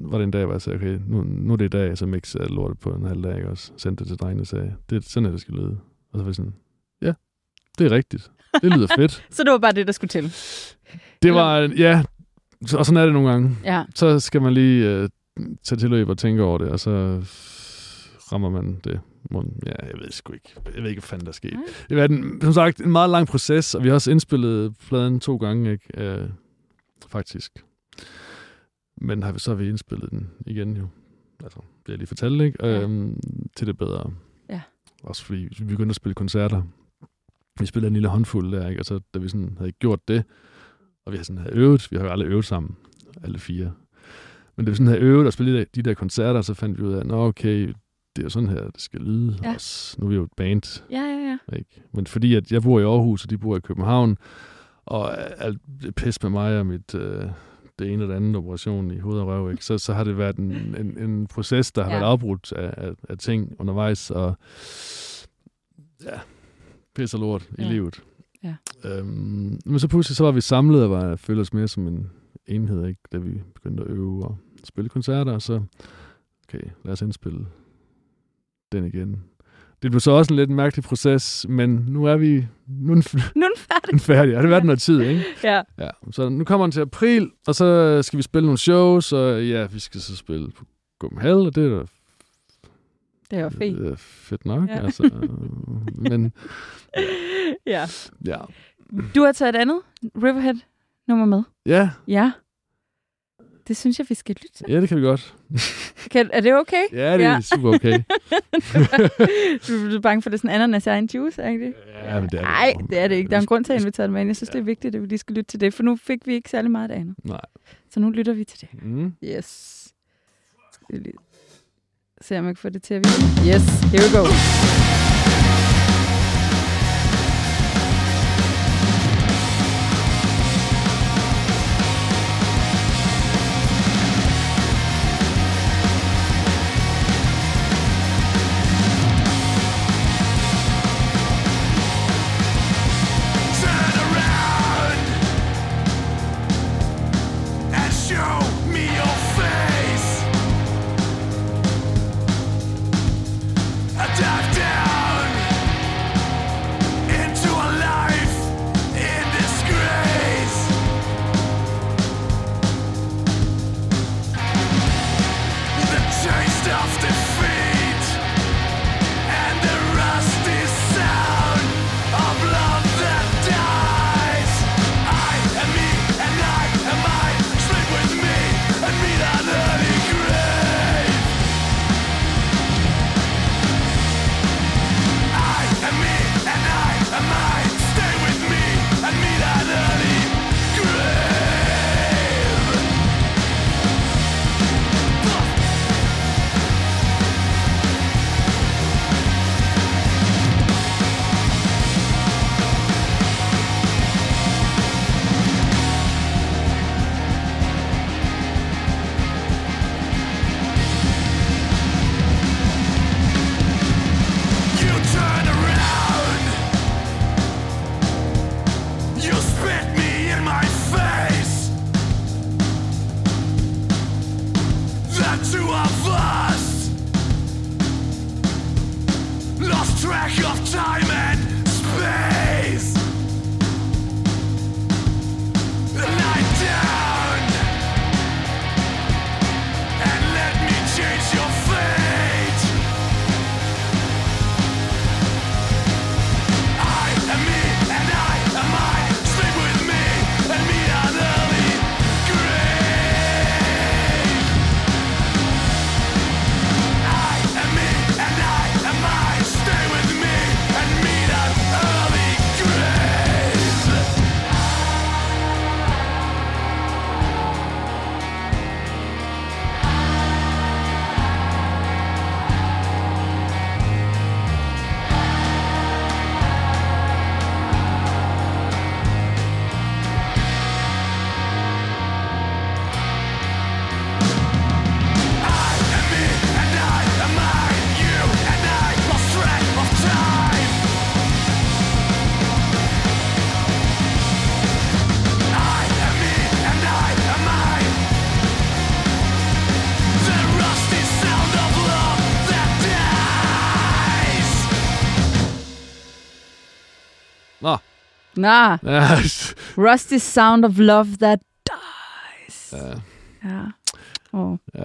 var det en dag, hvor jeg sagde, okay, nu, nu er det i dag, så mixede jeg lortet på en halv dag, ikke også? Sendte det til drengene og sagde, det er sådan, at det skal lyde. Og så var jeg sådan, ja, det er rigtigt. Det lyder fedt. Så det var bare det, der skulle til. Det var, ja, så- og sådan er det nogle gange. Ja. Så skal man lige øh, tage tilløb og tænke over det, og så rammer man det. Ja, jeg ved sgu ikke. Jeg ved ikke, hvad fanden der skete. Det været, en, som sagt, en meget lang proces, og vi har også indspillet pladen to gange, ikke? Øh, faktisk. Men har vi, så har vi indspillet den igen jo. Altså, det jeg lige fortalte, ikke? Ja. Øhm, til det bedre. Ja. Også fordi vi begyndte at spille koncerter. Vi spillede en lille håndfuld der, ikke? Og så da vi sådan havde gjort det, og vi havde sådan havde øvet, vi har jo aldrig øvet sammen, alle fire. Men da vi sådan havde øvet og spillet de der, de der koncerter, så fandt vi ud af, nå okay, det er sådan her, det skal lyde. Ja. Også, nu er vi jo et band, Ja, ja, ja. ikke? Men fordi at jeg bor i Aarhus, og de bor i København, og alt det pis med mig og mit, øh, det ene det andet operation i hoved og røv, ikke? Så, så har det været en, en, en proces, der har Ja. været afbrudt af, af, af ting undervejs, og ja, pis og lort i Ja. livet. Ja. Øhm, men så pludselig så var vi samlet og var, følte os mere som en enhed, ikke? da vi begyndte at øve og spille koncerter, og så, okay, lad os indspille den igen. Det blev så også en lidt mærkelig proces, men nu er vi nu er den f- Nu er den færdig. den færdig. Har det været noget tid, ikke? Ja. Ja. Så nu kommer den til april, og så skal vi spille nogle shows, og ja, vi skal så spille på Copenhagen, og det er da Det var fint. det er fedt nok. Ja. Altså, men Ja. ja. Du har taget et andet Riverhead-nummer med. Ja, Ja. Det synes jeg, vi skal lytte til. ja, det kan vi godt. Kan, er det okay? Ja, det er Ja. super okay. du er bange for, at det er sådan ananas i egen juice, er det? Ja, men det er det Nej, det er det ikke. Der er en grund til, at jeg inviterede med ind. Jeg synes, det er vigtigt, at vi lige skal lytte til det, for nu fik vi ikke særlig meget af andet. Nej. Så nu lytter vi til det. Mm. Yes. Skal vi lige se, om jeg kan få det til at virke. Yes, here we go. Nå, Ja, Rusty Sound of Love That Dies. ja, Ja. Oh, ja.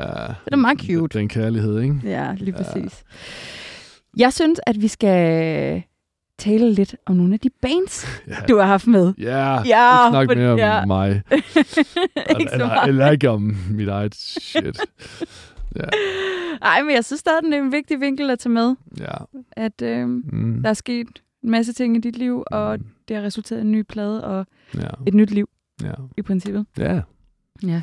det er meget cute. Den kærlighed, ikke? Ja, lige præcis. Jeg synes, at vi skal tale lidt om nogle af de bands, Ja, du har haft med. ja, Ja, ikke snak mere om ja. mig. ikke eller, eller ikke om mit eget shit. Ja, Ej, men jeg synes stadig, det er en vigtig vinkel at tage med, ja. at øh, Mm. der er sket en masse ting i dit liv, og Mm. det har resulteret i en ny plade og Ja, et nyt liv ja. i princippet. Ja, Ja,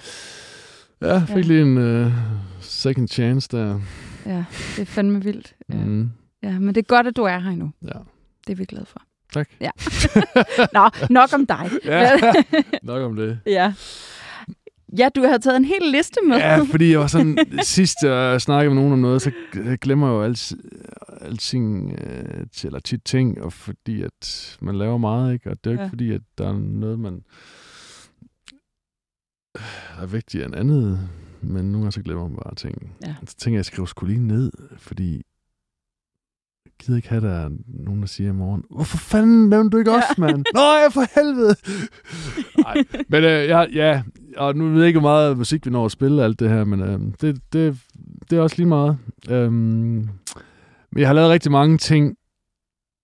ja fik Ja. lige en uh, second chance der. ja det er fandme vildt. Ja. Mm. ja, men det er godt, at du er her endnu. Ja, Det er vi glade for. tak. Ja. Nå, nok om dig. Ja. Nok om det. ja. Ja, du har taget en hel liste med. Ja, fordi jeg var sådan, sidst jeg snakkede med nogen om noget, så glemmer jeg jo alt, alting, øh, til- eller tit ting, og fordi at man laver meget, ikke? Og det er jo ikke Ja. fordi, at der er noget, man er vigtigere end andet, men nogle gange så glemmer man bare ting. Ja. Så tænker jeg, jeg skriver sgu lige ned, fordi jeg gider ikke have, der er nogen, der siger i morgen, hvorfor fanden nævnte du ikke Ja. os, mand? Nå, for helvede! Nej, men øh, ja, ja, og nu ved jeg ikke, hvor meget musik vi når at spille alt det her, men øh, det, det, det er også lige meget. Øhm, men jeg har lavet rigtig mange ting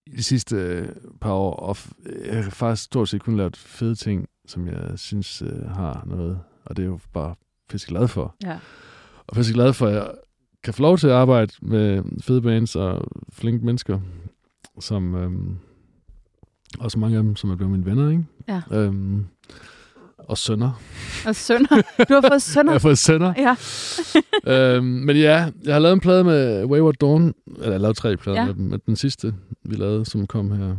i de sidste øh, par år, og f- jeg har faktisk stort set kun lavet fede ting, som jeg synes øh, har noget, og det er jo bare fisk glad for. Ja. Og fisk glad for, at jeg kan få lov til at arbejde med fede bands og flinke mennesker, som øhm, også mange af dem, som er blevet mine venner, ikke? Ja. Øhm, og sønner. Og sønner. Du har fået Jeg sønner. har fået sønner. Ja. øhm, men ja, jeg har lavet en plade med Wayward Dawn. Eller jeg har lavet tre plader Ja. med dem. Men den sidste, vi lavede, som kom her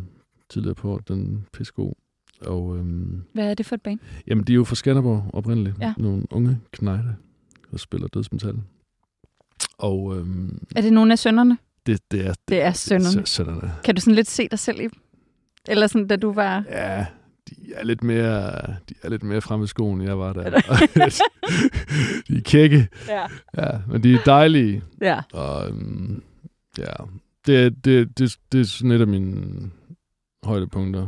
tidligere på, året, den er pissegod. Og øhm, Hvad er det for et band? jamen, de er jo fra Skanderborg oprindeligt. Ja. Nogle unge knejte, der spiller dødsmetal. Og øhm, Er det nogle af sønnerne? det, det er... Det er sønnerne. sø- sønnerne. Kan du sådan lidt se dig selv i dem? Eller sådan, da du var... Ja, de er lidt mere, de er lidt mere fremme i skoen, jeg var der. de er kække, Ja. ja, men de er dejlige. Ja. Og øhm, ja, det, det, det, det er sådan et af mine højdepunkter.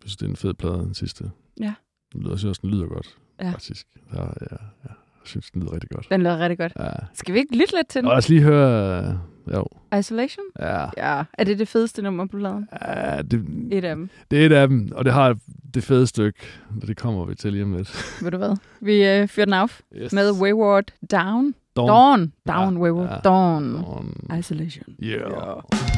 Synes, det er en fed plade, den sidste. Ja. Jeg synes også, den lyder godt, Ja. faktisk. Ja, ja, ja. Synes, den lyder rigtig godt. Den lød rigtig godt. Ja. Skal vi ikke lytte lidt til Og den? lad os lige høre... øh, Jo, Isolation? ja. Ja. Er det det fedeste nummer, du lavede? ja det, Et af dem. det er et af dem, og det har det fede stykke, og det kommer vi til lige om lidt. Ved du hvad? Vi øh, fyrer den af Yes. med Wayward Down. Dawn. Dawn. Down, Ja, Wayward. ja. Dawn. Dawn. Isolation. Yeah. Ja.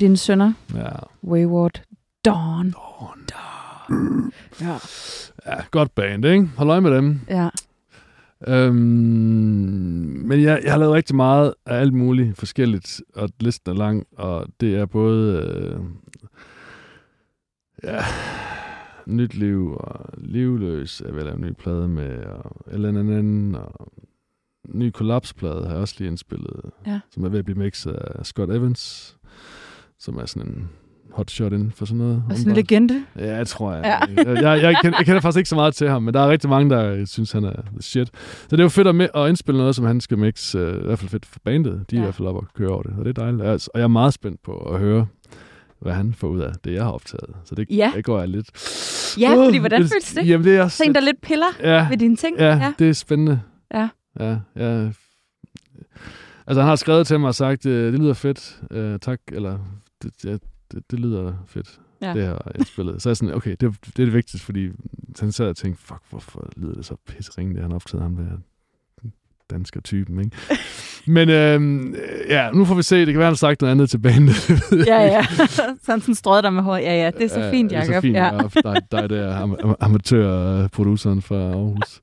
Dine sønner. Ja. Wayward Dawn. Dawn. Ja. Ja, godt band, ikke? Hold øje med dem. Ja. Øhm, men jeg, jeg har lavet rigtig meget af alt muligt forskelligt, og listen er lang, og det er både øh, ja, Nyt Liv og Livløs er vel en ny plade med, og LNNN, og ny kollapsplade har jeg også lige indspillet, Ja. som er ved at blive mixet af Scott Evans, som er sådan en hotshot inden for sådan noget. Og sådan en legende. Ja, jeg tror jeg. Ja. Jeg, jeg, jeg, kender, jeg kender faktisk ikke så meget til ham, men der er rigtig mange, der synes, han er the shit. Så det er jo fedt at, med, at indspille noget, som han skal mixe. Uh, I hvert fald fedt for bandet. De er Ja. i hvert fald op og køre over det, og det er dejligt. Altså, og jeg er meget spændt på at høre, hvad han får ud af det, jeg har optaget. Så det, Ja. det går jeg lidt... Ja, fordi hvordan det, føles det? Jamen, det er også... Så en, der lidt piller ja, ved dine ting? ja, ja, det er spændende. Ja. Ja, ja. Altså, han har skrevet til mig og sagt, øh, det lyder fedt, øh, tak, eller det, det, det lyder fedt, Ja. det her indspillet. Så er jeg sådan, okay, det, det er det vigtigste, fordi han sad og tænkte, fuck, hvorfor lyder det så pisseringe, det han optaget ham der dansker typen, ikke? Men øhm, ja, nu får vi se. Det kan være, han har sagt noget andet til bandet. Ja, ja. så han sådan strøget dig med hår. Ja, ja, det er så Ja, fint, det er Jacob. så fint, ja. Jacob. Dig, dig der am- am- amatørproduceren fra Aarhus.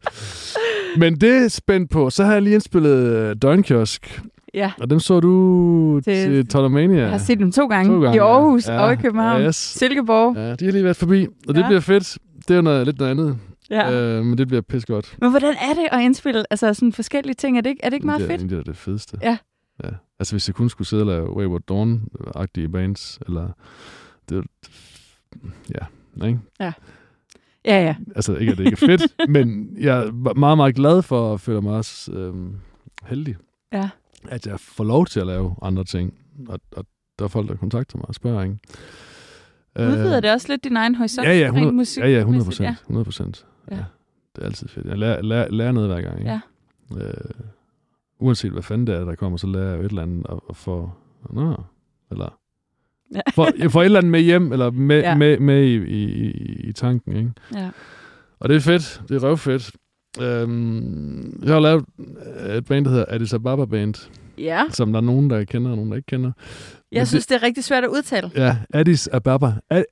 Men det er spændt på. Så har jeg lige indspillet øh, Døgnkiosk, ja. og dem så du Til- til, Tolermania. Jeg har set dem to gange, To gange, i Aarhus ja. og i København. Ja, yes. Silkeborg. Ja, de har lige været forbi, og det Ja. bliver fedt. Det er jo noget, lidt noget andet, Ja. øh, men det bliver pis godt. Men hvordan er det at indspille altså sådan forskellige ting? Er det ikke, er det ikke meget det er fedt? egentlig det fedeste. Ja. ja. Altså, hvis jeg kun skulle sidde og lave Wayward Dawn-agtige bands, eller... Det, ja, ikke? Ja, ja. Altså, ikke at det ikke er fedt, men jeg er meget, meget glad for og føler mig også øhm, heldig, Ja. At jeg får lov til at lave andre ting. Og, og der er folk, der kontakter mig og spørger, ikke? Udvider det også lidt din egen horisont? Ja, ja, rent 100, musik- ja, ja, 100 mæssigt? procent. 100 procent. Ja. Ja. Det er altid fedt. Jeg lærer, lærer, lærer noget hver gang. Ikke? Ja. Øh, uanset hvad fanden det er, der kommer, så lærer jeg jo et eller andet og, og får... Nå, eller... Ja. For, jeg får et eller andet med hjem, eller med, Ja. med, med i, i, i, i tanken, ikke? Ja. Og det er fedt. Det er røvfedt. Øhm, jeg har lavet et band, der hedder Addis Ababa Band, ja. som der er nogen, der kender, og nogen, der ikke kender. Jeg Men synes, det er rigtig svært at udtale. Ja, Addis Ababa A-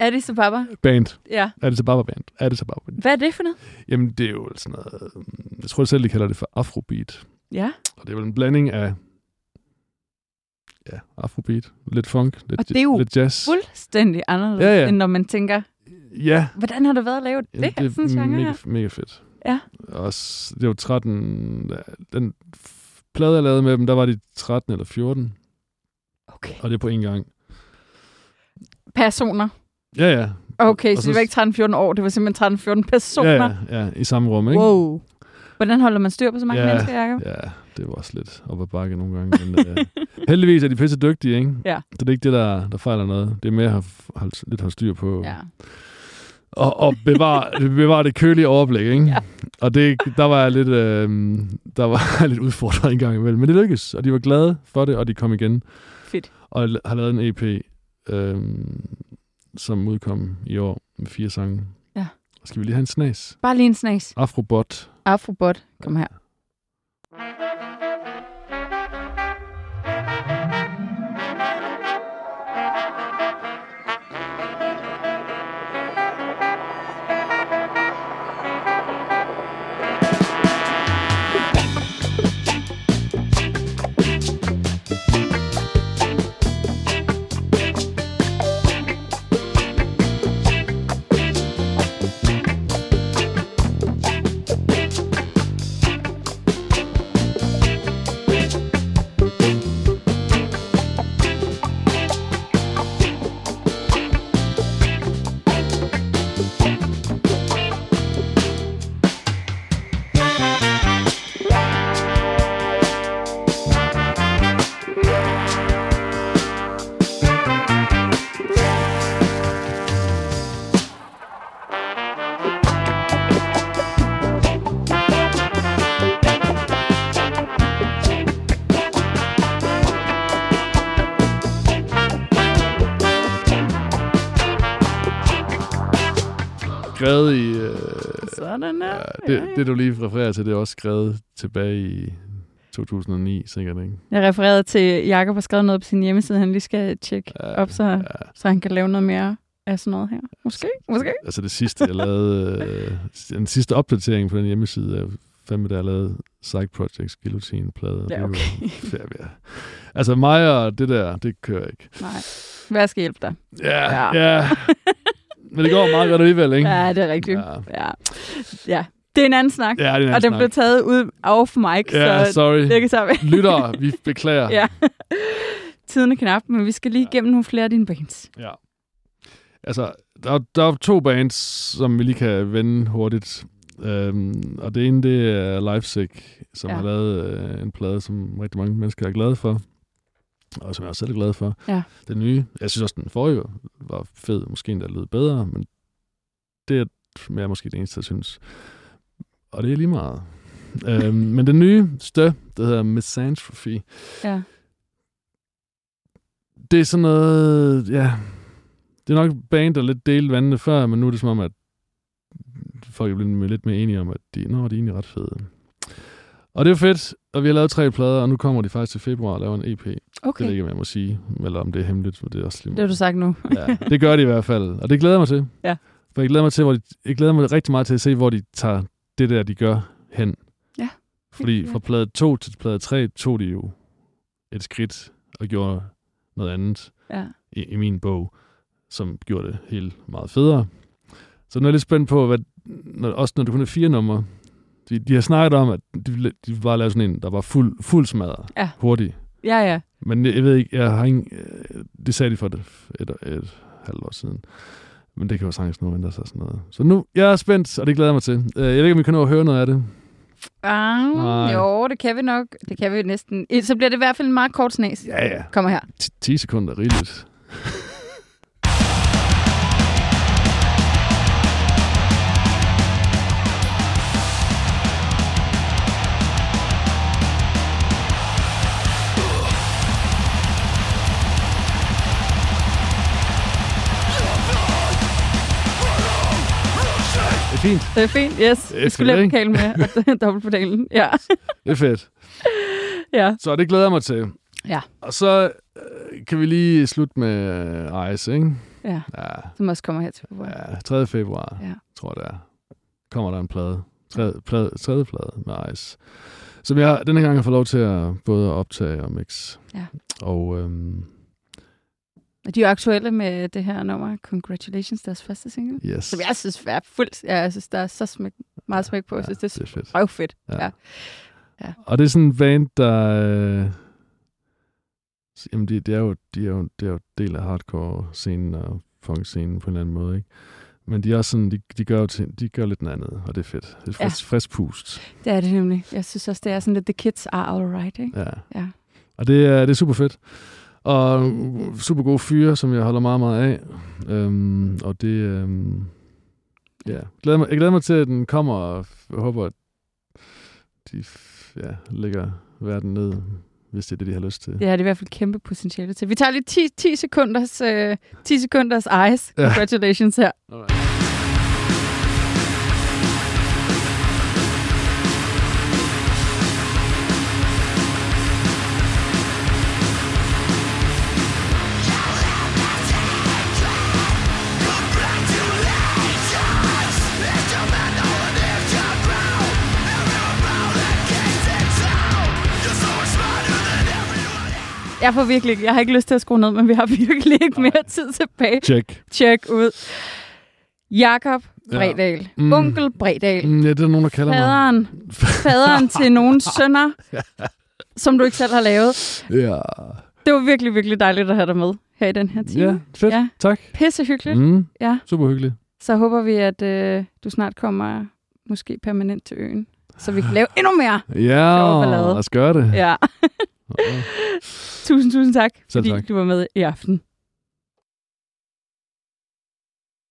Addis Ababa. Band. Ja. Addis Ababa Band. Addis Ababa Band. Hvad er det for noget? Jamen, det er jo sådan noget... Jeg tror selv, de kalder det for afrobeat. Ja. Og det er vel en blanding af... Ja, afrobeat. Lidt funk. Lidt, Og det er jo lidt jazz. Fuldstændig anderledes, Ja, ja. end når man tænker, Ja, hvordan har det været at lave det Jamen, her, sådan genre mega, her? mega fedt. Ja. Også, det var 13... Den plade, jeg lavede med dem, der var de 13 eller 14. Okay. Og det er på en gang. Personer. Ja, ja. Okay, så så- det var ikke 13-14 år, det var simpelthen 13-14 personer. Ja, ja, ja, i samme rum, ikke? Wow. Hvordan holder man styr på så mange Ja, mennesker, Jacob? Ja, det var også lidt op ad bakke nogle gange. Men, uh, heldigvis er de pisse dygtige, ikke? Ja. Så det er ikke det, der, der fejler noget. Det er mere at have, lidt have styr på. Ja. Og, og bevare, bevare det kølige overblik, ikke? Ja. Og det, der var jeg lidt, øh, der var lidt udfordret en gang imellem. Men det lykkedes, og de var glade for det, og de kom igen. Fedt. Og har lavet en EP, øh, som udkom i år med fire sange. Ja. Skal vi lige have en snas? Bare lige en snas. Afrobot. Afrobot, kom her. Skrevet i... Øh, Sådan der. ja, det, det, du lige refererer til, det er også skrevet tilbage i 2009, sikkert, ikke? Jeg refererede til, Jacob har skrevet noget på sin hjemmeside, han lige skal tjekke Ja, op, så, ja. så han kan lave noget mere af sådan noget her. Måske, måske. Altså det sidste, jeg lavede, øh, den sidste opdatering på den hjemmeside, er fandme, der jeg lavede Psych Projects Guillotine-plade. Ja, var okay. Altså mig og det der, det kører ikke. Nej. Hvad skal hjælpe dig? Ja, Ja. ja. Ja. Men det går meget godt alligevel, ikke? Ja, det er rigtigt. Ja. Ja. ja. Det er en anden snak. Ja, det er en anden og den snak. blev taget ud off mic, Ja, så sorry. det kan så Lyttere, vi beklager. Ja. Tiden er knap, men vi skal lige igennem nogle flere af dine bands. Ja. Altså, der, er- der er to bands, som vi lige kan vende hurtigt. Øhm, og det ene, det er Lifesick, som Ja. ja. har lavet øh, en plade, som rigtig mange mennesker er glade for. Og som jeg også selv er glad for. Ja. Den nye, jeg synes også, den forrige var fed, måske endda lød bedre, men det er mere måske det eneste, jeg synes. Og det er lige meget. øhm, men den nye stø, der hedder Misanthropy, Ja. det er sådan noget, ja, det er nok band, der er lidt delt vandene før, men nu er det som om, at folk er blevet lidt mere enige om, at de, nå, de er egentlig ret fede. Og det er fedt, og vi har lavet tre plader, og nu kommer de faktisk til februar og laver en EP. Okay. Det Okay, jeg ikke, om jeg må sige, eller om det er hemmeligt, for det er også lige det har du sagt nu. ja, det gør de i hvert fald, og det glæder jeg mig til. Ja. For jeg glæder mig til, hvor de, jeg glæder mig rigtig meget til at se, hvor de tager det der, de gør hen. Ja, Fordi fra plade 2 til plade 3 tog de jo et skridt og gjorde noget andet Ja. i, i min bog, som gjorde det helt meget federe. Så nu er jeg lidt spændt på, hvad, når, også når det kun er fire numre, de, de har snakket om, at de, de bare lave sådan en, der var fuld, fuld smadret, Ja. hurtigt. Ja, ja. Men jeg, jeg ved ikke, jeg har ingen, øh, det sagde de for et, et, et halvt år siden. Men det kan jo sagtens nu ændre sig sådan noget. Så nu, jeg er spændt, og det glæder jeg mig til. Øh, Jeg ved ikke, om vi kan nå at høre noget af det. Ah, Nej. jo, det kan vi nok. Det kan vi næsten. Så bliver det i hvert fald en meget kort snas. Ja, ja. Kommer her. 10 sekunder er rigeligt. fint. Det er fint, yes. Det er Jeg skulle fedt, lave vokalen med, og dobbeltpedalen. Ja. Det er fedt. ja. Så det glæder jeg mig til. Ja. Og så øh, kan vi lige slutte med øh, Ice, ikke? Ja, Ja, som også kommer her til februar. ja 3. februar, Ja. tror jeg det er. Kommer der en plade. Tredje plade, tredje plade med Ice. Som jeg denne gang har fået lov til at både optage og mix. Ja. Og øhm, Og de er jo aktuelle med det her nummer, Congratulations, deres første single. yes. Som jeg synes er fuldt. Ja, jeg synes, der er så smæk, meget smæk på. Jeg synes, det det er er fedt. røvfedt. Ja. Ja. Og det er sådan en band, der... Øh, jamen, de, de, er jo, de, er jo, de er jo del af hardcore-scenen og punk-scenen på en eller anden måde, ikke? Men de er også sådan, de, de gør jo til, de gør lidt noget andet, og det er fedt. Det er frisk, ja. frisk pust. Det er det nemlig. Jeg synes også, det er sådan lidt, the kids are alright, ikke? Ja. Ja. Og det er, det er super fedt. Og super gode fyre, som jeg holder meget, meget af. Øhm, og det... Øhm, ja. Glæder mig, jeg glæder mig til, at den kommer, og jeg håber, at de ja, lægger verden ned, hvis det er det, de har lyst til. Det er i hvert fald kæmpe potentiale til. Vi tager lige 10, 10 sekunders, øh, 10 sekunders ice. Ja. Congratulations her. Alright. Jeg får virkelig jeg har ikke lyst til at skrue ned, men vi har virkelig ikke mere tid tilbage. Check. Tjek ud. Jakob Ja. Bredal. Mm. Mm. Onkel Bredal. Mm, ja, det er nogen, der kalder mig. Faderen. Faderen til nogle sønner, som du ikke selv har lavet. Ja. Det var virkelig, virkelig dejligt at have dig med her i den her time. ja, fedt. Ja. Ja. Tak. Pisse hyggeligt. Mm, Ja. super hyggeligt. Så håber vi, at øh, du snart kommer måske permanent til øen. Så vi kan lave endnu mere. Ja, lad os gøre det. Ja. Ja. Tusind, tusind tak, Selv fordi tak. du var med i aften.